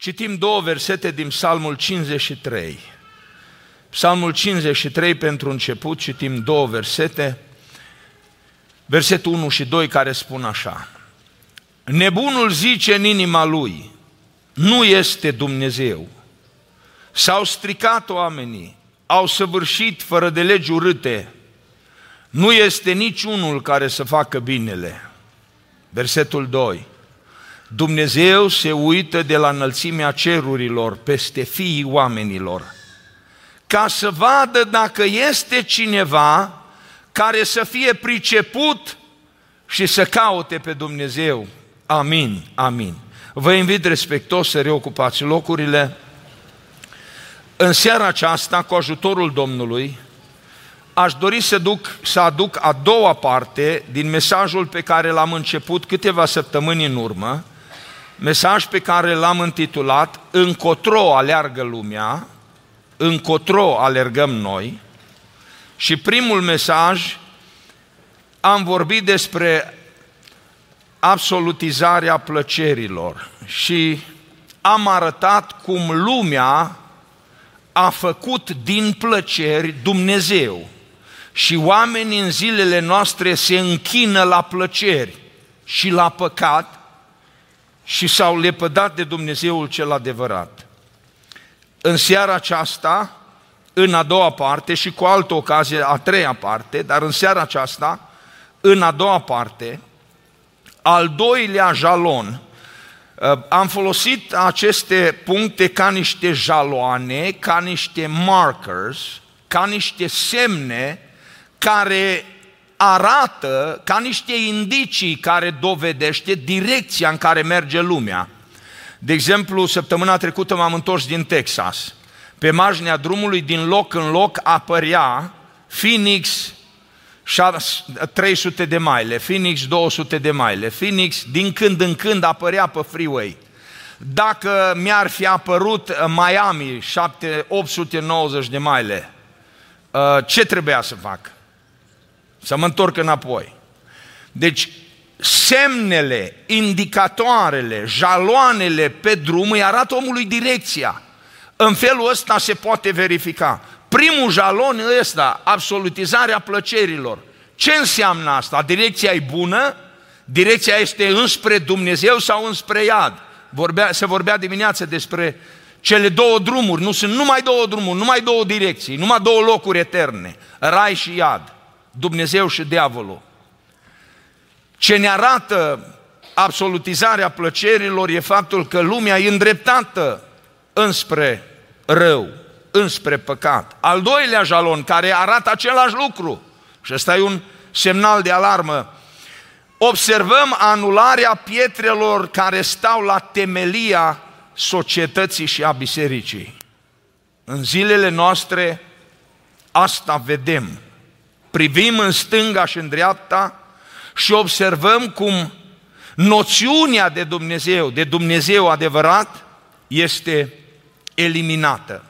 Citim două versete din Psalmul 53. Psalmul 53 pentru început, citim două versete. Versetul 1 și 2 care spun așa. Nebunul zice în inima lui, nu este Dumnezeu. S-au stricat oamenii, au săvârșit fără de legi urâte. Nu este niciunul care să facă binele. Versetul 2. Dumnezeu se uită de la înălțimea cerurilor peste fiii oamenilor, ca să vadă dacă este cineva care să fie priceput și să caute pe Dumnezeu. Amin, amin. Vă invit respectos să reocupați locurile. În seara aceasta, cu ajutorul Domnului, aș dori să, duc, să aduc a doua parte din mesajul pe care l-am început câteva săptămâni în urmă, mesaj pe care l-am intitulat Încotro aleargă lumea, încotro alergăm noi? Și primul mesaj am vorbit despre absolutizarea plăcerilor și am arătat cum lumea a făcut din plăceri Dumnezeu. Și oamenii în zilele noastre se închină la plăceri și la păcat și s-au lepădat de Dumnezeul cel adevărat. În seara aceasta, în a doua parte și cu altă ocazie, a treia parte, dar în seara aceasta, în a doua parte, al doilea jalon, uh, am folosit aceste puncte ca niște jaloane, ca niște markers, ca niște semne care arată ca niște indicii care dovedește direcția în care merge lumea. De exemplu, săptămâna trecută m-am întors din Texas. Pe marginea drumului, din loc în loc, apărea Phoenix 300 de mile, Phoenix 200 de mile, Phoenix din când în când apărea pe freeway. Dacă mi-ar fi apărut Miami 890 de mile, uh, ce trebuia să fac? Să mă întorc înapoi. Deci, semnele, indicatoarele, jaloanele pe drum îi arată omului direcția. În felul ăsta se poate verifica. Primul jalon ăsta, absolutizarea plăcerilor. Ce înseamnă asta? Direcția e bună? Direcția este înspre Dumnezeu sau înspre iad? Vorbea, se vorbea dimineață despre cele două drumuri, nu sunt numai două drumuri, numai două direcții, numai două locuri eterne, rai și iad. Dumnezeu și diavolul. Ce ne arată absolutizarea plăcerilor e faptul că lumea e îndreptată înspre rău, înspre păcat. Al doilea jalon care arată același lucru, și ăsta e un semnal de alarmă, observăm anularea pietrelor care stau la temelia societății și a bisericii. În zilele noastre asta vedem privim în stânga și în dreapta și observăm cum noțiunea de Dumnezeu, de Dumnezeu adevărat, este eliminată.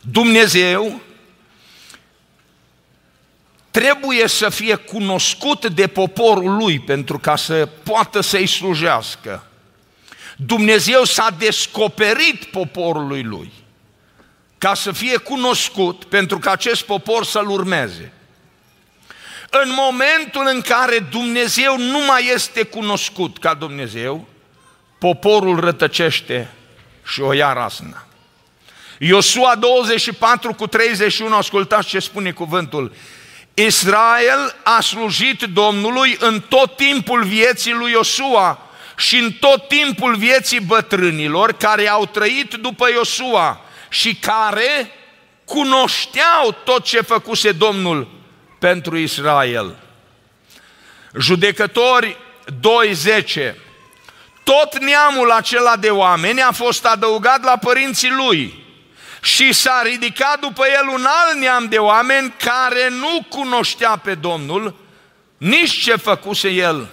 Dumnezeu trebuie să fie cunoscut de poporul lui pentru ca să poată să-i slujească. Dumnezeu s-a descoperit poporului lui ca să fie cunoscut pentru că acest popor să-l urmeze. În momentul în care Dumnezeu nu mai este cunoscut ca Dumnezeu, poporul rătăcește și o ia rasna. Iosua 24 cu 31, ascultați ce spune cuvântul. Israel a slujit Domnului în tot timpul vieții lui Iosua și în tot timpul vieții bătrânilor care au trăit după Iosua și care cunoșteau tot ce făcuse Domnul pentru Israel. Judecători 2.10 Tot neamul acela de oameni a fost adăugat la părinții lui și s-a ridicat după el un alt neam de oameni care nu cunoștea pe Domnul, nici ce făcuse el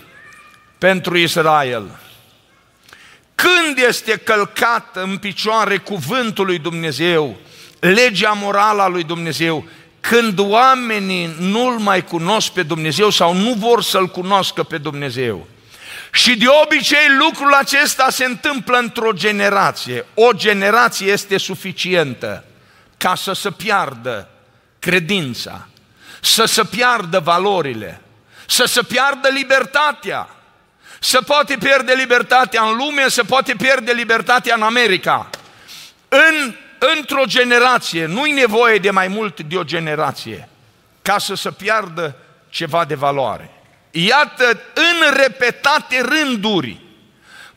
pentru Israel. Când este călcat în picioare cuvântul lui Dumnezeu, legea morală a lui Dumnezeu, când oamenii nu-L mai cunosc pe Dumnezeu sau nu vor să-L cunoască pe Dumnezeu. Și de obicei lucrul acesta se întâmplă într-o generație. O generație este suficientă ca să se piardă credința, să se piardă valorile, să se piardă libertatea. Se poate pierde libertatea în lume, se poate pierde libertatea în America. În, într-o generație, nu-i nevoie de mai mult de o generație ca să se piardă ceva de valoare. Iată, în repetate rânduri,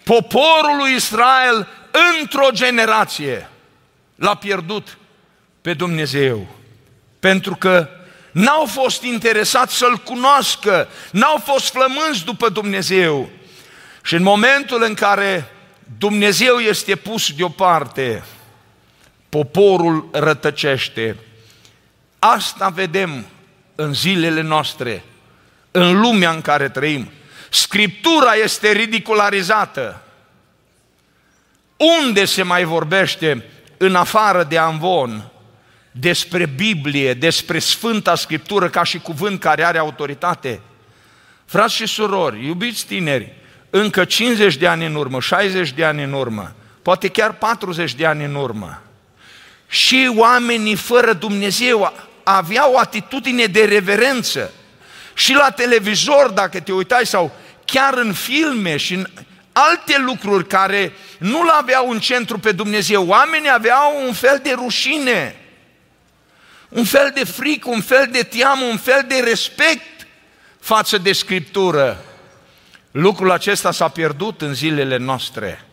poporul lui Israel, într-o generație, l-a pierdut pe Dumnezeu. Pentru că n-au fost interesați să-L cunoască, n-au fost flămânzi după Dumnezeu. Și în momentul în care Dumnezeu este pus deoparte, poporul rătăcește. Asta vedem în zilele noastre, în lumea în care trăim. Scriptura este ridicularizată. Unde se mai vorbește în afară de Amvon despre Biblie, despre Sfânta Scriptură ca și cuvânt care are autoritate? Frați și surori, iubiți tineri, încă 50 de ani în urmă, 60 de ani în urmă, poate chiar 40 de ani în urmă, și oamenii fără Dumnezeu aveau o atitudine de reverență. Și la televizor, dacă te uitai, sau chiar în filme și în alte lucruri care nu-L aveau în centru pe Dumnezeu, oamenii aveau un fel de rușine, un fel de frică, un fel de teamă, un fel de respect față de Scriptură. Lucrul acesta s-a pierdut în zilele noastre.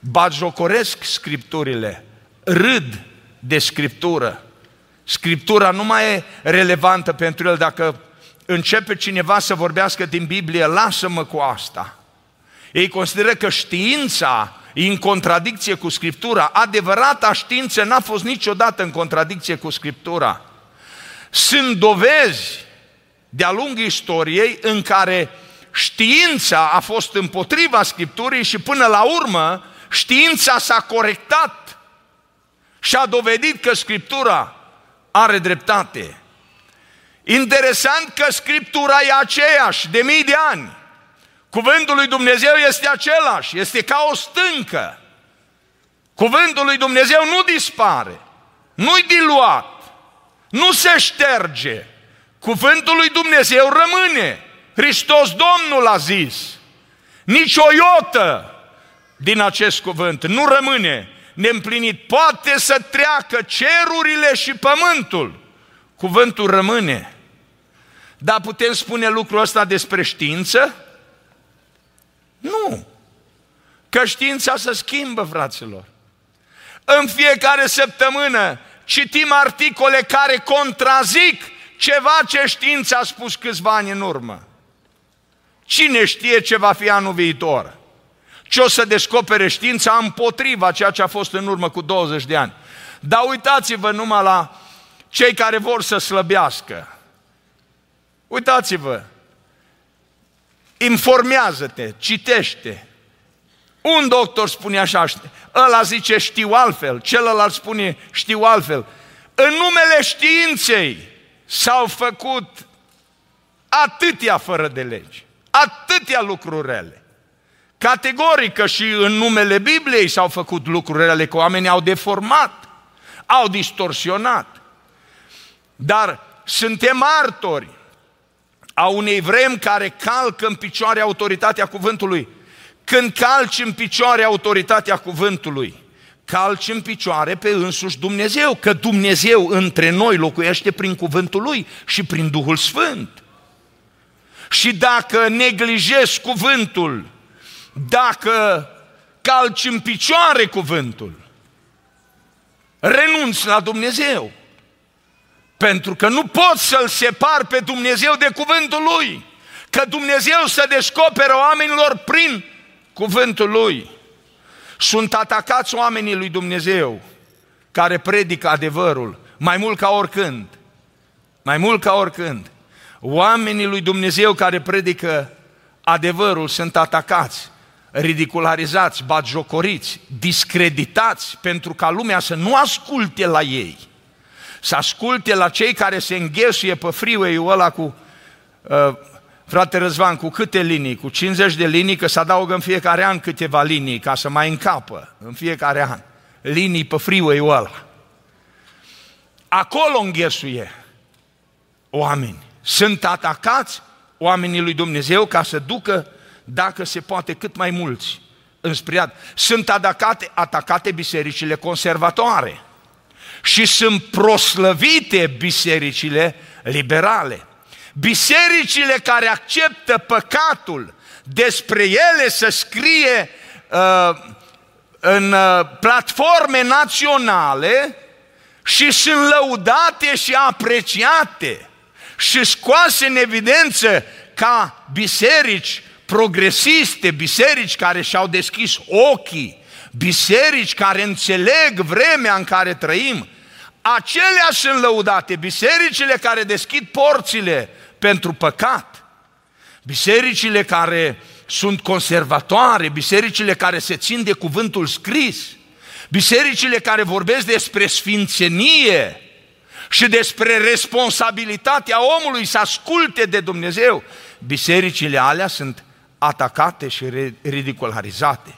Batjocoresc Scripturile, râd de Scriptură. Scriptura nu mai e relevantă pentru el dacă începe cineva să vorbească din Biblie, lasă-mă cu asta. Ei consideră că știința e în contradicție cu Scriptura. Adevărata știință n-a fost niciodată în contradicție cu Scriptura. Sunt dovezi de-a lungul istoriei în care știința a fost împotriva Scripturii și până la urmă știința s-a corectat și a dovedit că Scriptura are dreptate. Interesant că Scriptura e aceeași de mii de ani. Cuvântul lui Dumnezeu este același, este ca o stâncă. Cuvântul lui Dumnezeu nu dispare, nu-i diluat, nu se șterge. Cuvântul lui Dumnezeu rămâne. Hristos Domnul a zis. Nici o iotă din acest cuvânt nu rămâne neîmplinit. Poate să treacă cerurile și pământul. Cuvântul rămâne. Dar putem spune lucrul ăsta despre știință? Nu. Că știința se schimbă, fraților. În fiecare săptămână citim articole care contrazic ceva ce știința a spus câțiva ani în urmă. Cine știe ce va fi anul viitor? Ce o să descopere știința împotriva ceea ce a fost în urmă cu 20 de ani. Dar uitați-vă numai la cei care vor să slăbească. Uitați-vă, informează-te, citește. Un doctor spune așa, ăla zice știu altfel, celălalt spune știu altfel. În numele științei s-au făcut atâtea fără de legi, atâtea lucruri rele. Categorică și în numele Bibliei s-au făcut lucrurile ale că oamenii au deformat, au distorsionat. Dar suntem martori a unei vremi care calcă în picioare autoritatea cuvântului. Când calci în picioare autoritatea cuvântului, calci în picioare pe însuși Dumnezeu, că Dumnezeu între noi locuiește prin cuvântul Lui și prin Duhul Sfânt. Și dacă neglijezi cuvântul, dacă calci în picioare cuvântul, renunți la Dumnezeu. Pentru că nu poți să-L separ pe Dumnezeu de cuvântul Lui. Că Dumnezeu se descoperă oamenilor prin cuvântul Lui. Sunt atacați oamenii lui Dumnezeu care predică adevărul mai mult ca oricând. Mai mult ca oricând. Oamenii lui Dumnezeu care predică adevărul sunt atacați ridicularizați, batjocoriți, discreditați pentru ca lumea să nu asculte la ei, să asculte la cei care se înghesuie pe freeway-ul ăla cu uh, Frate Răzvan, cu câte linii? Cu 50 de linii, că se adaugă în fiecare an câteva linii ca să mai încapă în fiecare an. Linii pe freeway-ul ăla. Acolo înghesuie oameni. Sunt atacați oamenii lui Dumnezeu ca să ducă, dacă se poate, cât mai mulți înspre iad. Sunt atacate, atacate bisericile conservatoare și sunt proslăvite bisericile liberale. Bisericile care acceptă păcatul, despre ele să scrie uh, în uh, platforme naționale și sunt lăudate și apreciate și scoase în evidență ca biserici progresiste, biserici care și-au deschis ochii, biserici care înțeleg vremea în care trăim, acelea sunt lăudate, bisericile care deschid porțile pentru păcat, bisericile care sunt conservatoare, bisericile care se țin de cuvântul scris, bisericile care vorbesc despre sfințenie și despre responsabilitatea omului să asculte de Dumnezeu, bisericile alea sunt atacate și ridicularizate.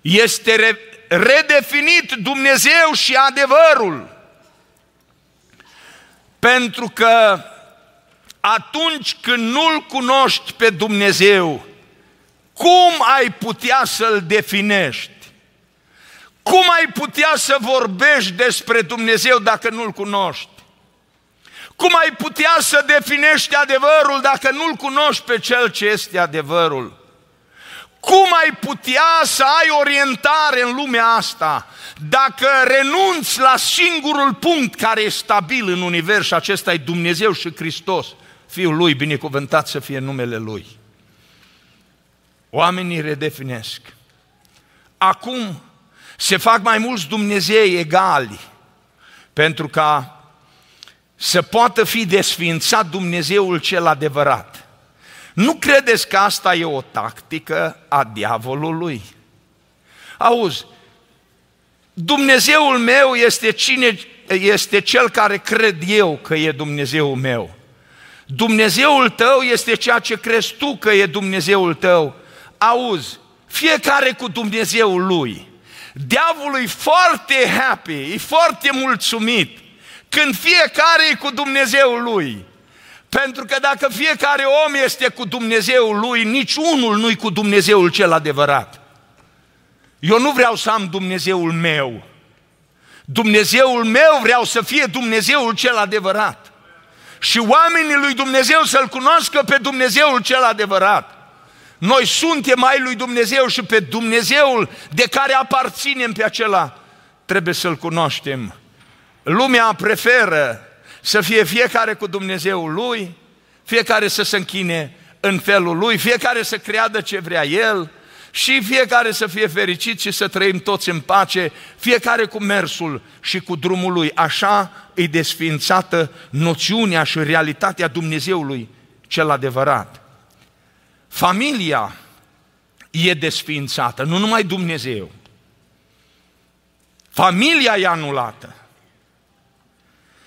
Este redefinit Dumnezeu și adevărul. Pentru că atunci când nu-L cunoști pe Dumnezeu, cum ai putea să-L definești? Cum ai putea să vorbești despre Dumnezeu dacă nu-L cunoști? Cum ai putea să definești adevărul dacă nu-L cunoști pe Cel ce este adevărul? Cum ai putea să ai orientare în lumea asta dacă renunți la singurul punct care e stabil în univers și acesta e Dumnezeu și Hristos, Fiul Lui, binecuvântat să fie numele Lui? Oamenii redefinesc. Acum se fac mai mulți Dumnezei egali pentru ca să poată fi desfințat Dumnezeul cel adevărat. Nu credeți că asta e o tactică a diavolului? Auzi, Dumnezeul meu este cine este cel care cred eu că e Dumnezeul meu. Dumnezeul tău este ceea ce crezi tu că e Dumnezeul tău. Auzi, fiecare cu Dumnezeul lui. Diavolul e foarte happy, e foarte mulțumit când fiecare e cu Dumnezeul lui. Pentru că dacă fiecare om este cu Dumnezeul lui, nici unul nu-i cu Dumnezeul cel adevărat. Eu nu vreau să am Dumnezeul meu. Dumnezeul meu vreau să fie Dumnezeul cel adevărat. Și oamenii lui Dumnezeu să-L cunoască pe Dumnezeul cel adevărat. Noi suntem mai lui Dumnezeu și pe Dumnezeul de care aparținem pe acela trebuie să-L cunoaștem. Lumea preferă să fie fiecare cu Dumnezeul lui, fiecare să se închine în felul lui, fiecare să creadă ce vrea el și fiecare să fie fericit și să trăim toți în pace, fiecare cu mersul și cu drumul lui. Așa e desfințată noțiunea și realitatea Dumnezeului cel adevărat. Familia e desfințată, nu numai Dumnezeu. Familia e anulată.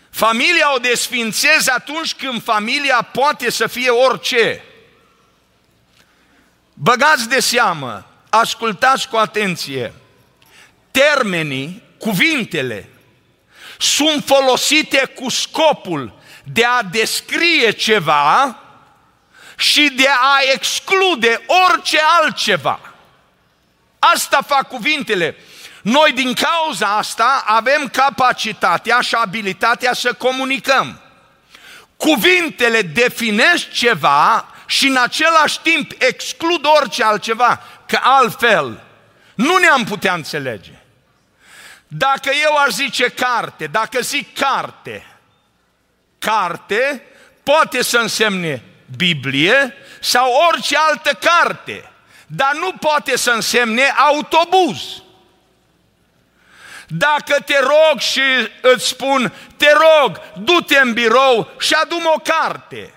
Familia o desfințez atunci când familia poate să fie orice. Băgați de seamă, ascultați cu atenție, termenii, cuvintele, sunt folosite cu scopul de a descrie ceva și de a exclude orice altceva. Asta fac cuvintele. Noi din cauza asta avem capacitatea și abilitatea să comunicăm. Cuvintele definesc ceva și în același timp exclud orice altceva, că altfel nu ne-am putea înțelege. Dacă eu aș zice carte, dacă zic carte, carte poate să însemne Biblie sau orice altă carte, dar nu poate să însemne autobuz. Dacă te rog și îți spun, te rog, du-te în birou și adum o carte.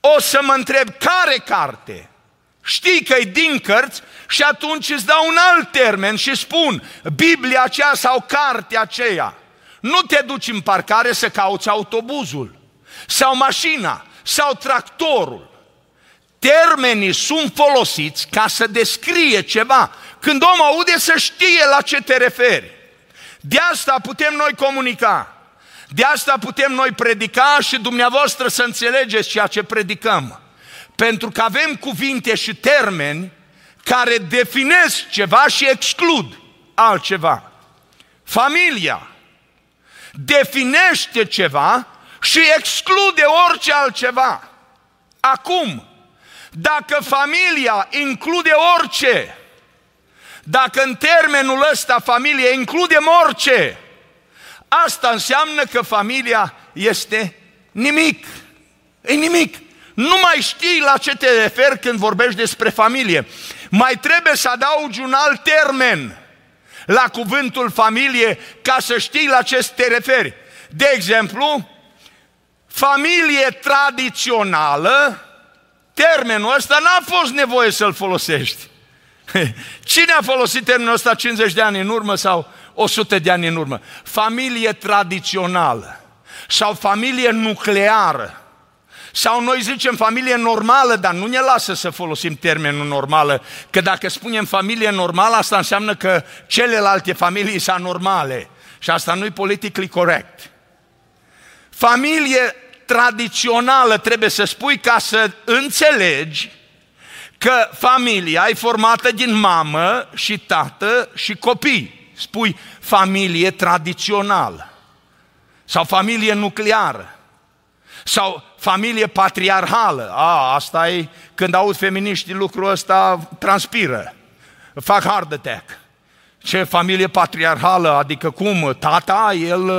O să mă întreb, care carte? Știi că e din cărți și atunci îți dau un alt termen și spun, Biblia aceea sau cartea aceea. Nu te duci în parcare să cauți autobuzul sau mașina sau tractorul. Termenii sunt folosiți ca să descrie ceva. Când omul aude să știe la ce te referi. De asta putem noi comunica. De asta putem noi predica și dumneavoastră să înțelegeți ceea ce predicăm. Pentru că avem cuvinte și termeni care definesc ceva și exclud altceva. Familia definește ceva și exclude orice altceva. Acum, dacă familia include orice, dacă în termenul ăsta familie includem orice, asta înseamnă că familia este nimic. E nimic. Nu mai știi la ce te referi când vorbești despre familie. Mai trebuie să adaugi un alt termen la cuvântul familie ca să știi la ce te referi. De exemplu, familie tradițională, termenul ăsta n-a fost nevoie să-l folosești. Cine a folosit termenul ăsta 50 de ani în urmă sau 100 de ani în urmă? Familie tradițională sau familie nucleară. Sau noi zicem familie normală, dar nu ne lasă să folosim termenul normală, că dacă spunem familie normală, asta înseamnă că celelalte familii sunt normale. Și asta nu e politically corect. Familie tradițională trebuie să spui ca să înțelegi că familia e formată din mamă și tată și copii. Spui familie tradițională sau familie nucleară sau familie patriarhală. A, asta e, când aud feminiștii lucrul ăsta, transpiră. Fac heart attack. Ce familie patriarhală? Adică cum? Tata, el,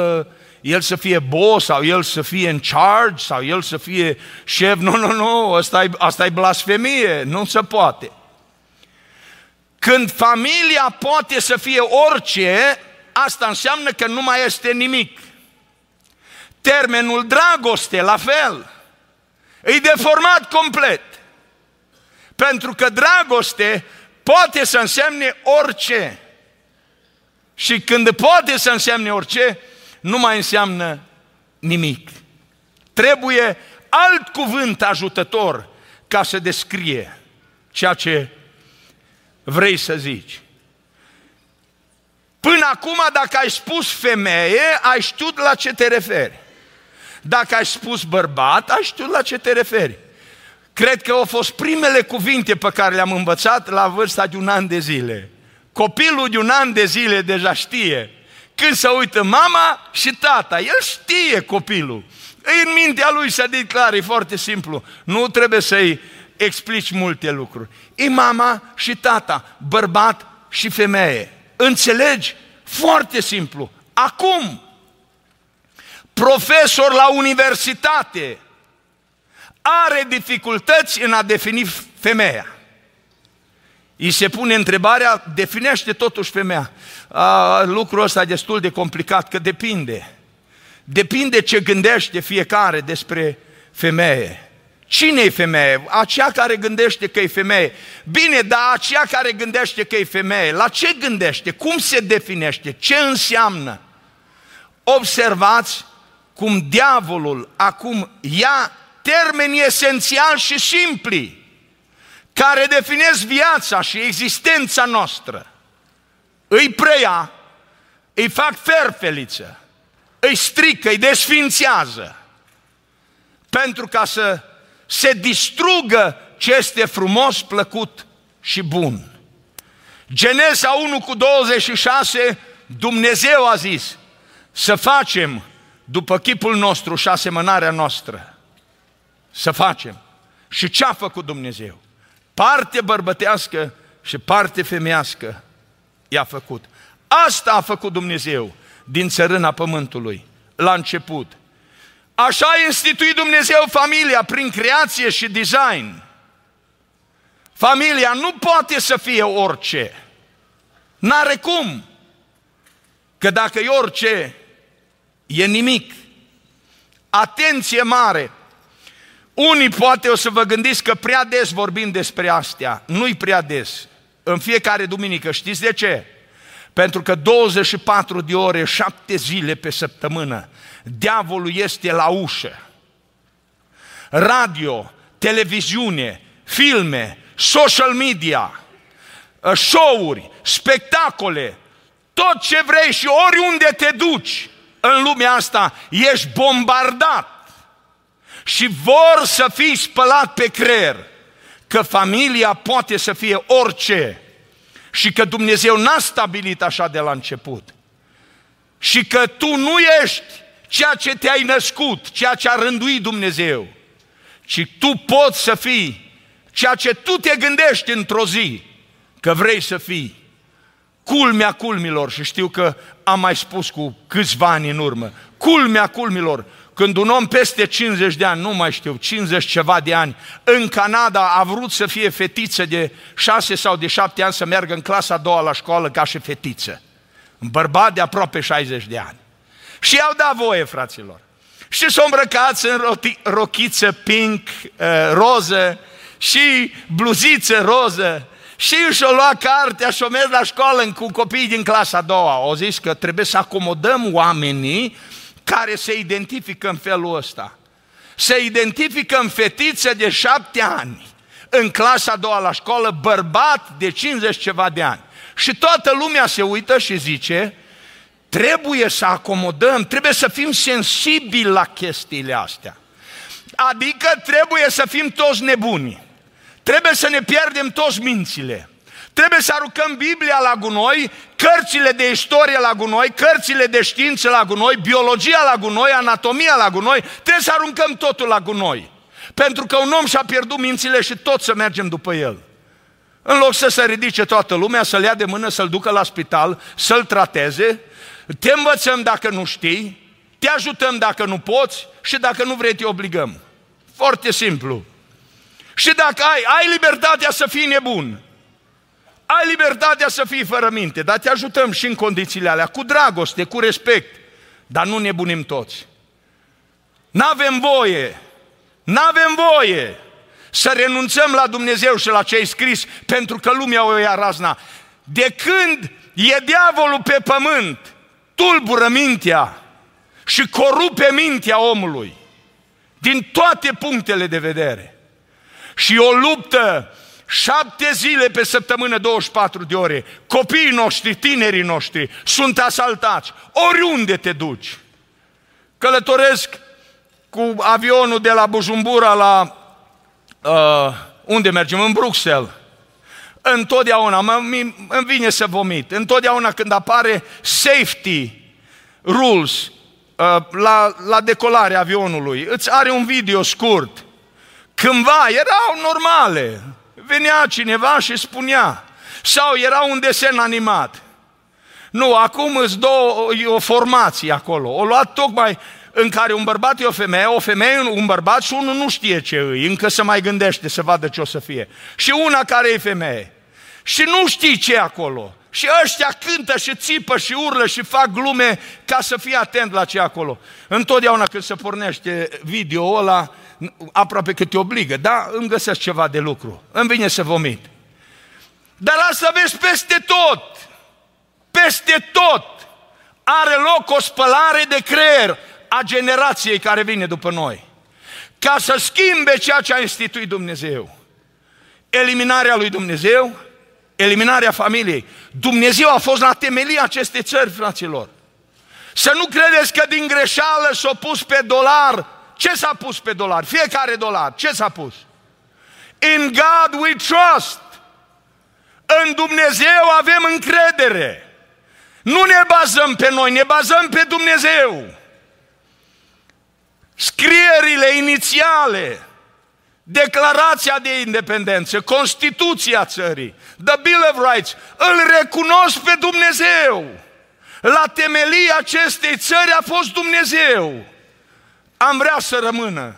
el să fie boss sau el să fie în charge sau el să fie șef? Nu, nu, nu, asta e, asta e blasfemie, nu se poate. Când familia poate să fie orice, asta înseamnă că nu mai este nimic. Termenul dragoste, la fel, e deformat complet. Pentru că dragoste poate să însemne orice. Și când poate să însemne orice, nu mai înseamnă nimic. Trebuie alt cuvânt ajutător ca să descrie ceea ce vrei să zici. Până acum, dacă ai spus femeie, ai știut la ce te referi. Dacă ai spus bărbat, ai știut la ce te referi. Cred că au fost primele cuvinte pe care le-am învățat la vârsta de un an de zile. Copilul de un an de zile deja știe. Când se uită mama și tata, el știe copilul. În mintea lui se declară, e foarte simplu. Nu trebuie să-i explici multe lucruri. E mama și tata, bărbat și femeie. Înțelegi? Foarte simplu. Acum, profesor la universitate are dificultăți în a defini femeia. Îi se pune întrebarea, definește totuși femeia. A, lucrul ăsta e destul de complicat, că depinde. Depinde ce gândește fiecare despre femeie. Cine e femeie? Aceea care gândește că e femeie. Bine, dar aceea care gândește că e femeie, la ce gândește? Cum se definește? Ce înseamnă? Observați cum diavolul acum ia termeni esențiali și simpli care definesc viața și existența noastră. Îi preia, îi fac ferfeliță, îi strică, îi desfințează, pentru ca să se distrugă ce este frumos, plăcut și bun. Genesa 1 cu 26, Dumnezeu a zis să facem după chipul nostru și asemănarea noastră. Să facem. Și ce a făcut Dumnezeu? Parte bărbătească și parte femeiască i-a făcut. Asta a făcut Dumnezeu din țărâna pământului, la început. Așa a instituit Dumnezeu familia prin creație și design. Familia nu poate să fie orice. N-are cum. Că dacă e orice, e nimic. Atenție mare! Unii poate o să vă gândiți că prea des vorbim despre astea. Nu-i prea des. În fiecare duminică. Știți de ce? Pentru că 24 de ore, 7 zile pe săptămână, diavolul este la ușă. radio, televiziune, filme, social media, uh, show-uri, spectacole, tot ce vrei și oriunde te duci în lumea asta, ești bombardat și vor să fii spălat pe creier că familia poate să fie orice și că Dumnezeu n-a stabilit așa de la început și că tu nu ești ceea ce te-ai născut, ceea ce a rânduit Dumnezeu, ci tu poți să fii ceea ce tu te gândești într-o zi că vrei să fii. Culmea culmilor, și știu că am mai spus cu câțiva ani în urmă, culmea culmilor, când un om peste 50 de ani, nu mai știu, 50 ceva de ani, în Canada a vrut să fie fetiță de 6 sau de 7 ani să meargă în clasa a doua la școală ca și fetiță. Un bărbat de aproape 60 de ani. Și i-au dat voie, fraților. Și s-au îmbrăcat în rochiță pink, uh, roză și bluziță roză și și-o lua cartea și-o mers la școală cu copiii din clasa a doua. Au zis că trebuie să acomodăm oamenii care se identifică în felul ăsta. Se identifică în fetiță de șapte ani, în clasa a doua la școală, bărbat de 50 ceva de ani. Și toată lumea se uită și zice, trebuie să acomodăm, trebuie să fim sensibili la chestiile astea. Adică trebuie să fim toți nebuni. Trebuie să ne pierdem toți mințile. Trebuie să aruncăm Biblia la gunoi, cărțile de istorie la gunoi, cărțile de știință la gunoi, biologia la gunoi, anatomia la gunoi, trebuie să aruncăm totul la gunoi. Pentru că un om și-a pierdut mințile și tot să mergem după el. În loc să se ridice toată lumea, să-l ia de mână, să-l ducă la spital, să-l trateze, te învățăm dacă nu știi, te ajutăm dacă nu poți și dacă nu vrei te obligăm. Foarte simplu. Și dacă ai, ai libertatea să fii nebun, ai libertatea să fii fără minte, dar te ajutăm și în condițiile alea, cu dragoste, cu respect, dar nu nebunim toți. N-avem voie, n-avem voie să renunțăm la Dumnezeu și la ce ai scris pentru că lumea o ia razna. De când e diavolul pe pământ, tulbură mintea și corupe mintea omului din toate punctele de vedere. Și o luptă șapte zile pe săptămână, 24 de ore. Copiii noștri, tinerii noștri sunt asaltați. Oriunde te duci. Călătoresc cu avionul de la Bujumbura la... Uh, unde mergem? În Bruxelles. Întotdeauna, mă, îmi vine să vomit. Întotdeauna când apare safety rules uh, la, la decolarea avionului, îți are un video scurt. Cândva erau normale, venea cineva și spunea. Sau era un desen animat. Nu, acum îți două, e o formație acolo. O luat tocmai în care un bărbat e o femeie, o femeie un bărbat și unul nu știe ce îi, încă se mai gândește să vadă ce o să fie. Și una care e femeie. Și nu știi ce e acolo. Și ăștia cântă și țipă și urlă și fac glume ca să fii atent la ce e acolo. Întotdeauna când se pornește video ăla, aproape că te obligă, da, îmi găsesc ceva de lucru, îmi vine să vomit. Dar asta vezi peste tot, peste tot are loc o spălare de creier a generației care vine după noi. Ca să schimbe ceea ce a instituit Dumnezeu. Eliminarea lui Dumnezeu, eliminarea familiei. Dumnezeu a fost la temelia acestei țări, fraților. Să nu credeți că din greșeală s-a pus pe dolar ce s-a pus pe dolar? Fiecare dolar. Ce s-a pus? In God we trust. În Dumnezeu avem încredere. Nu ne bazăm pe noi, ne bazăm pe Dumnezeu. Scrierile inițiale, Declarația de independență, Constituția țării, The Bill of Rights, îl recunosc pe Dumnezeu. La temelia acestei țări a fost Dumnezeu am vrea să rămână.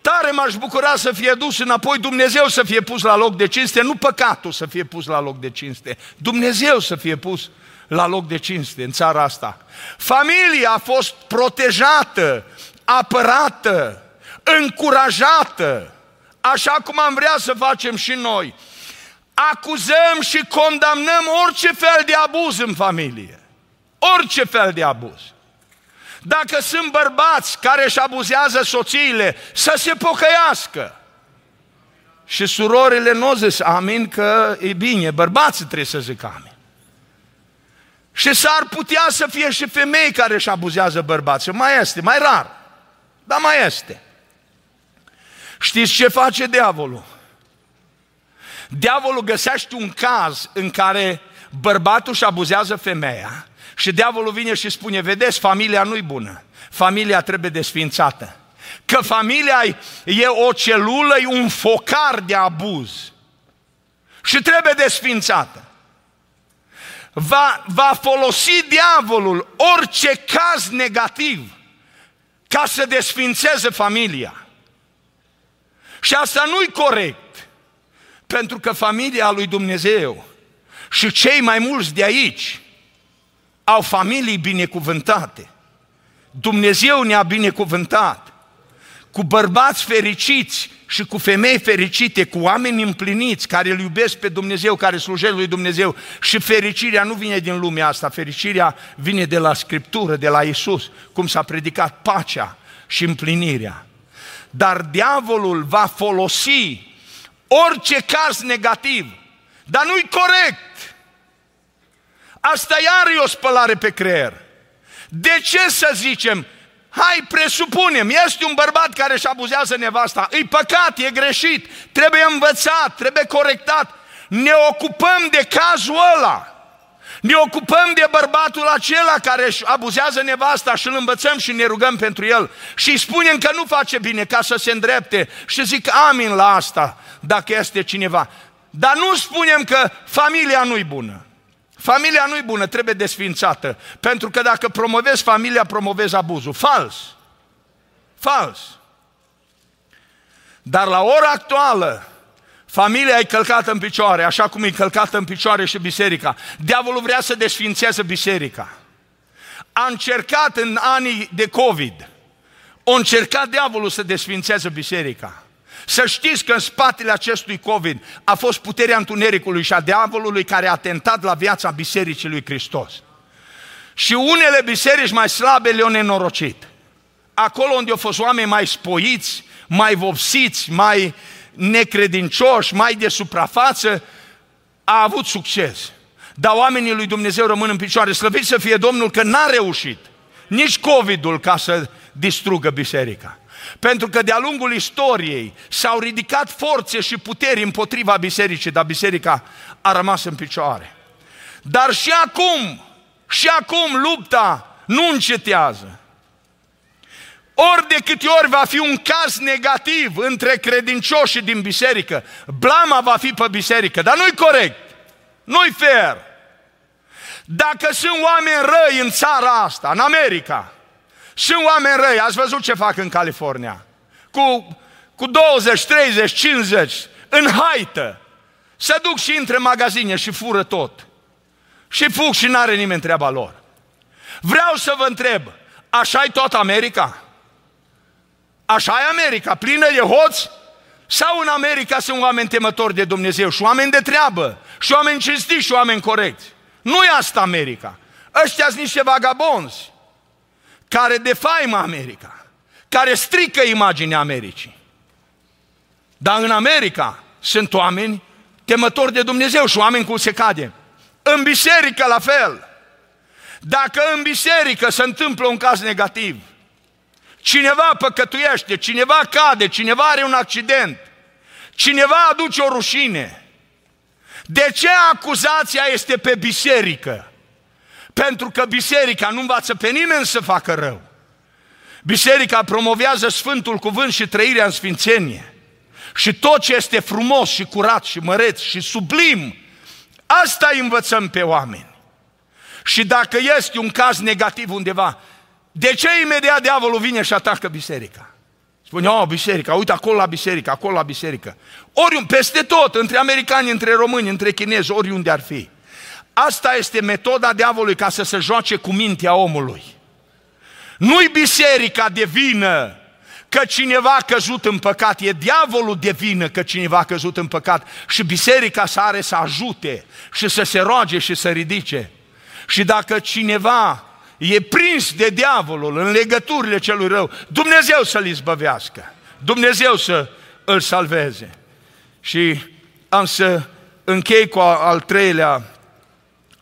Tare m-aș bucura să fie dus înapoi, Dumnezeu să fie pus la loc de cinste, nu păcatul să fie pus la loc de cinste, Dumnezeu să fie pus la loc de cinste în țara asta. Familia a fost protejată, apărată, încurajată, așa cum am vrea să facem și noi. Acuzăm și condamnăm orice fel de abuz în familie. Orice fel de abuz. Dacă sunt bărbați care își abuzează soțiile, să se pocăiască. Și surorile nu zis amin că e bine, bărbații trebuie să zică amin. Și s-ar putea să fie și femei care își abuzează bărbații. Mai este, mai rar, dar mai este. Știți ce face diavolul? Diavolul găsește un caz în care bărbatul își abuzează femeia și diavolul vine și spune, vedeți, familia nu-i bună, familia trebuie desfințată. Că familia e o celulă, e un focar de abuz și trebuie desfințată. Va, va folosi diavolul orice caz negativ ca să desfințeze familia. Și asta nu-i corect, pentru că familia lui Dumnezeu și cei mai mulți de aici au familii binecuvântate. Dumnezeu ne-a binecuvântat cu bărbați fericiți și cu femei fericite, cu oameni împliniți, care îl iubesc pe Dumnezeu, care slujesc lui Dumnezeu. Și fericirea nu vine din lumea asta, fericirea vine de la Scriptură, de la Isus, cum s-a predicat pacea și împlinirea. Dar diavolul va folosi orice caz negativ, dar nu-i corect. Asta iar e o spălare pe creier. De ce să zicem, hai presupunem, este un bărbat care își abuzează nevasta, e păcat, e greșit, trebuie învățat, trebuie corectat. Ne ocupăm de cazul ăla. Ne ocupăm de bărbatul acela care își abuzează nevasta și îl învățăm și ne rugăm pentru el și îi spunem că nu face bine ca să se îndrepte și zic amin la asta dacă este cineva. Dar nu spunem că familia nu-i bună. Familia nu-i bună, trebuie desfințată. Pentru că dacă promovezi familia, promovezi abuzul. Fals. Fals. Dar la ora actuală, Familia e călcată în picioare, așa cum e călcată în picioare și biserica. Diavolul vrea să desfințeze biserica. A încercat în anii de COVID, a încercat diavolul să desfințeze biserica. Să știți că în spatele acestui COVID a fost puterea întunericului și a diavolului care a tentat la viața Bisericii lui Hristos. Și unele biserici mai slabe le-au nenorocit. Acolo unde au fost oameni mai spoiți, mai vopsiți, mai necredincioși, mai de suprafață, a avut succes. Dar oamenii lui Dumnezeu rămân în picioare. Slăvit să fie Domnul că n-a reușit nici COVID-ul ca să distrugă biserica. Pentru că de-a lungul istoriei s-au ridicat forțe și puteri împotriva bisericii, dar biserica a rămas în picioare. Dar și acum, și acum lupta nu încetează. Ori de câte ori va fi un caz negativ între credincioși din biserică, blama va fi pe biserică, dar nu-i corect, nu-i fair. Dacă sunt oameni răi în țara asta, în America, sunt oameni răi, ați văzut ce fac în California, cu, cu 20, 30, 50, în haită, se duc și între magazine și fură tot. Și fug și n-are nimeni treaba lor. Vreau să vă întreb, așa e toată America? Așa e America, plină de hoți? Sau în America sunt oameni temători de Dumnezeu și oameni de treabă, și oameni cinstiți și oameni corecți? Nu e asta America. Ăștia sunt niște vagabonzi care defaimă America, care strică imaginea Americii. Dar în America sunt oameni temători de Dumnezeu și oameni cum se cade. În biserică la fel. Dacă în biserică se întâmplă un caz negativ, cineva păcătuiește, cineva cade, cineva are un accident, cineva aduce o rușine. De ce acuzația este pe biserică? Pentru că biserica nu învață pe nimeni să facă rău. Biserica promovează Sfântul Cuvânt și trăirea în sfințenie. Și tot ce este frumos și curat și măreț și sublim, asta îi învățăm pe oameni. Și dacă este un caz negativ undeva, de ce imediat diavolul vine și atacă biserica? Spune, oh, biserica, uite acolo la biserică, acolo la biserică. Oriunde, peste tot, între americani, între români, între chinezi, oriunde ar fi. Asta este metoda diavolului ca să se joace cu mintea omului. Nu-i biserica de vină că cineva a căzut în păcat, e diavolul de vină că cineva a căzut în păcat și biserica să are să ajute și să se roage și să ridice. Și dacă cineva e prins de diavolul în legăturile celui rău, Dumnezeu să-l izbăvească, Dumnezeu să îl salveze. Și am să închei cu al treilea,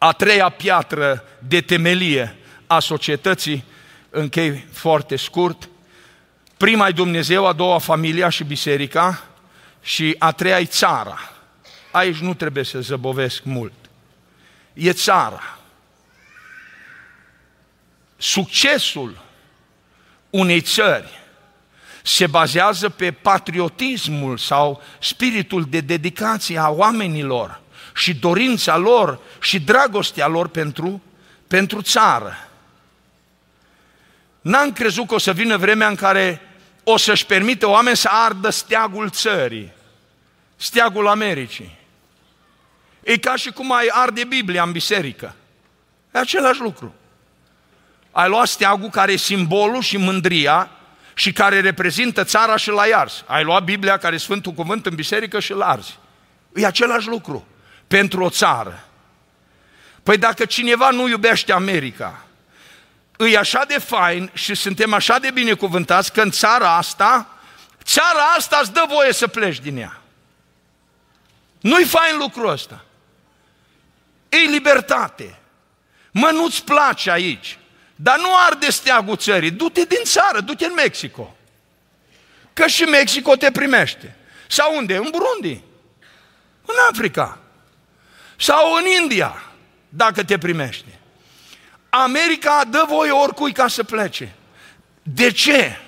a treia piatră de temelie a societății, închei foarte scurt. Prima e Dumnezeu, a doua familia și biserica și a treia e țara. Aici nu trebuie să zăbovesc mult. E țara. Succesul unei țări se bazează pe patriotismul sau spiritul de dedicație a oamenilor și dorința lor și dragostea lor pentru, pentru țară. N-am crezut că o să vină vremea în care o să-și permită oameni să ardă steagul țării, steagul Americii. E ca și cum ai arde Biblia în biserică. E același lucru. Ai luat steagul care e simbolul și mândria și care reprezintă țara și l-ai ars. Ai luat Biblia care e Sfântul Cuvânt în biserică și l arzi. E același lucru pentru o țară. Păi dacă cineva nu iubește America, îi așa de fain și suntem așa de binecuvântați că în țara asta, țara asta îți dă voie să pleci din ea. Nu-i fain lucrul ăsta. E libertate. Mă, nu-ți place aici. Dar nu arde steagul țării, du-te din țară, du-te în Mexico. Că și Mexico te primește. Sau unde? În Burundi. În Africa. Sau în India, dacă te primește. America dă voie oricui ca să plece. De ce?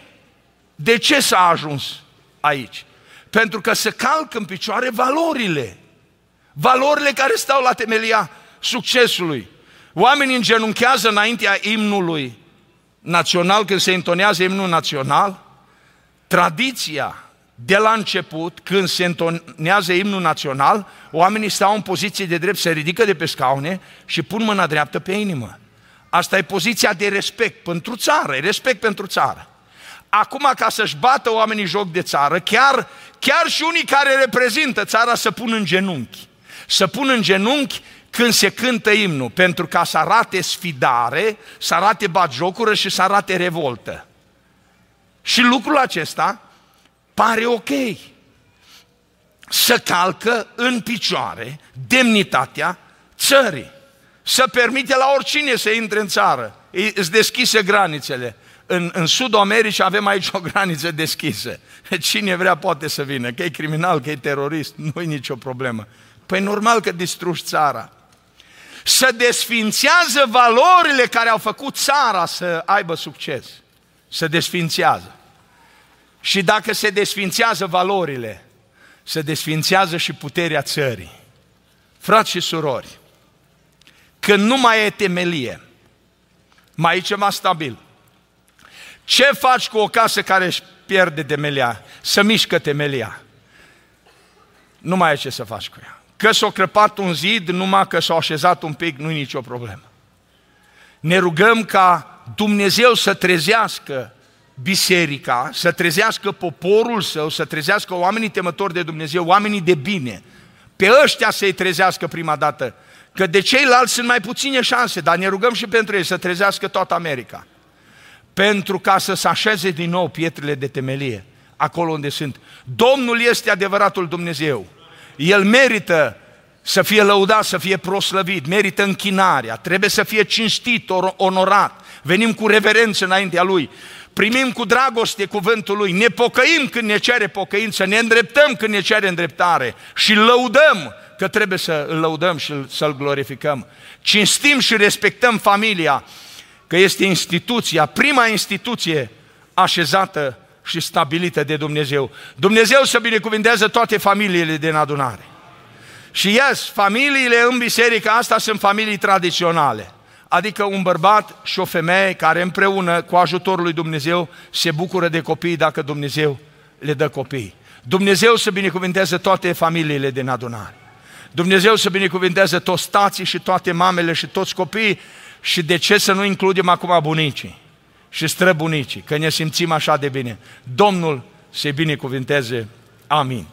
De ce s-a ajuns aici? Pentru că se calcă în picioare valorile. Valorile care stau la temelia succesului. Oamenii îngenunchează înaintea imnului național, când se intonează imnul național, tradiția de la început, când se întonează imnul național, oamenii stau în poziție de drept, se ridică de pe scaune și pun mâna dreaptă pe inimă. Asta e poziția de respect pentru țară, e respect pentru țară. Acum, ca să-și bată oamenii joc de țară, chiar, chiar și unii care reprezintă țara să pun în genunchi. Să pun în genunchi când se cântă imnul, pentru ca să arate sfidare, să arate batjocură și să arate revoltă. Și lucrul acesta pare ok. Să calcă în picioare demnitatea țării. Să permite la oricine să intre în țară. Îți deschise granițele. În, în Sudul Americii avem aici o graniță deschisă. Cine vrea poate să vină, că e criminal, că e terorist, nu e nicio problemă. Păi normal că distrugi țara să desfințează valorile care au făcut țara să aibă succes. să desfințează. Și dacă se desfințează valorile, se desfințează și puterea țării. Frați și surori, când nu mai e temelie, mai e ceva stabil. Ce faci cu o casă care își pierde temelia, să mișcă temelia? Nu mai ai ce să faci cu ea. Că s-a crăpat un zid, numai că s-a așezat un pic, nu e nicio problemă. Ne rugăm ca Dumnezeu să trezească biserica, să trezească poporul său, să trezească oamenii temători de Dumnezeu, oamenii de bine. Pe ăștia să-i trezească prima dată. Că de ceilalți sunt mai puține șanse, dar ne rugăm și pentru ei să trezească toată America. Pentru ca să se așeze din nou pietrele de temelie, acolo unde sunt. Domnul este adevăratul Dumnezeu. El merită să fie lăudat, să fie proslăvit, merită închinarea, trebuie să fie cinstit, onorat. Venim cu reverență înaintea Lui, primim cu dragoste cuvântul Lui, ne pocăim când ne cere pocăință, ne îndreptăm când ne cere îndreptare și lăudăm că trebuie să îl lăudăm și să-L glorificăm. Cinstim și respectăm familia, că este instituția, prima instituție așezată și stabilită de Dumnezeu. Dumnezeu să binecuvintează toate familiile din adunare. Și yes, familiile în biserica asta sunt familii tradiționale. Adică un bărbat și o femeie care împreună, cu ajutorul lui Dumnezeu, se bucură de copii dacă Dumnezeu le dă copii. Dumnezeu să binecuvinteze toate familiile din adunare. Dumnezeu să binecuvinteze toți tații și toate mamele și toți copiii și de ce să nu includem acum bunicii și străbunicii, că ne simțim așa de bine. Domnul să-i binecuvinteze. Amin.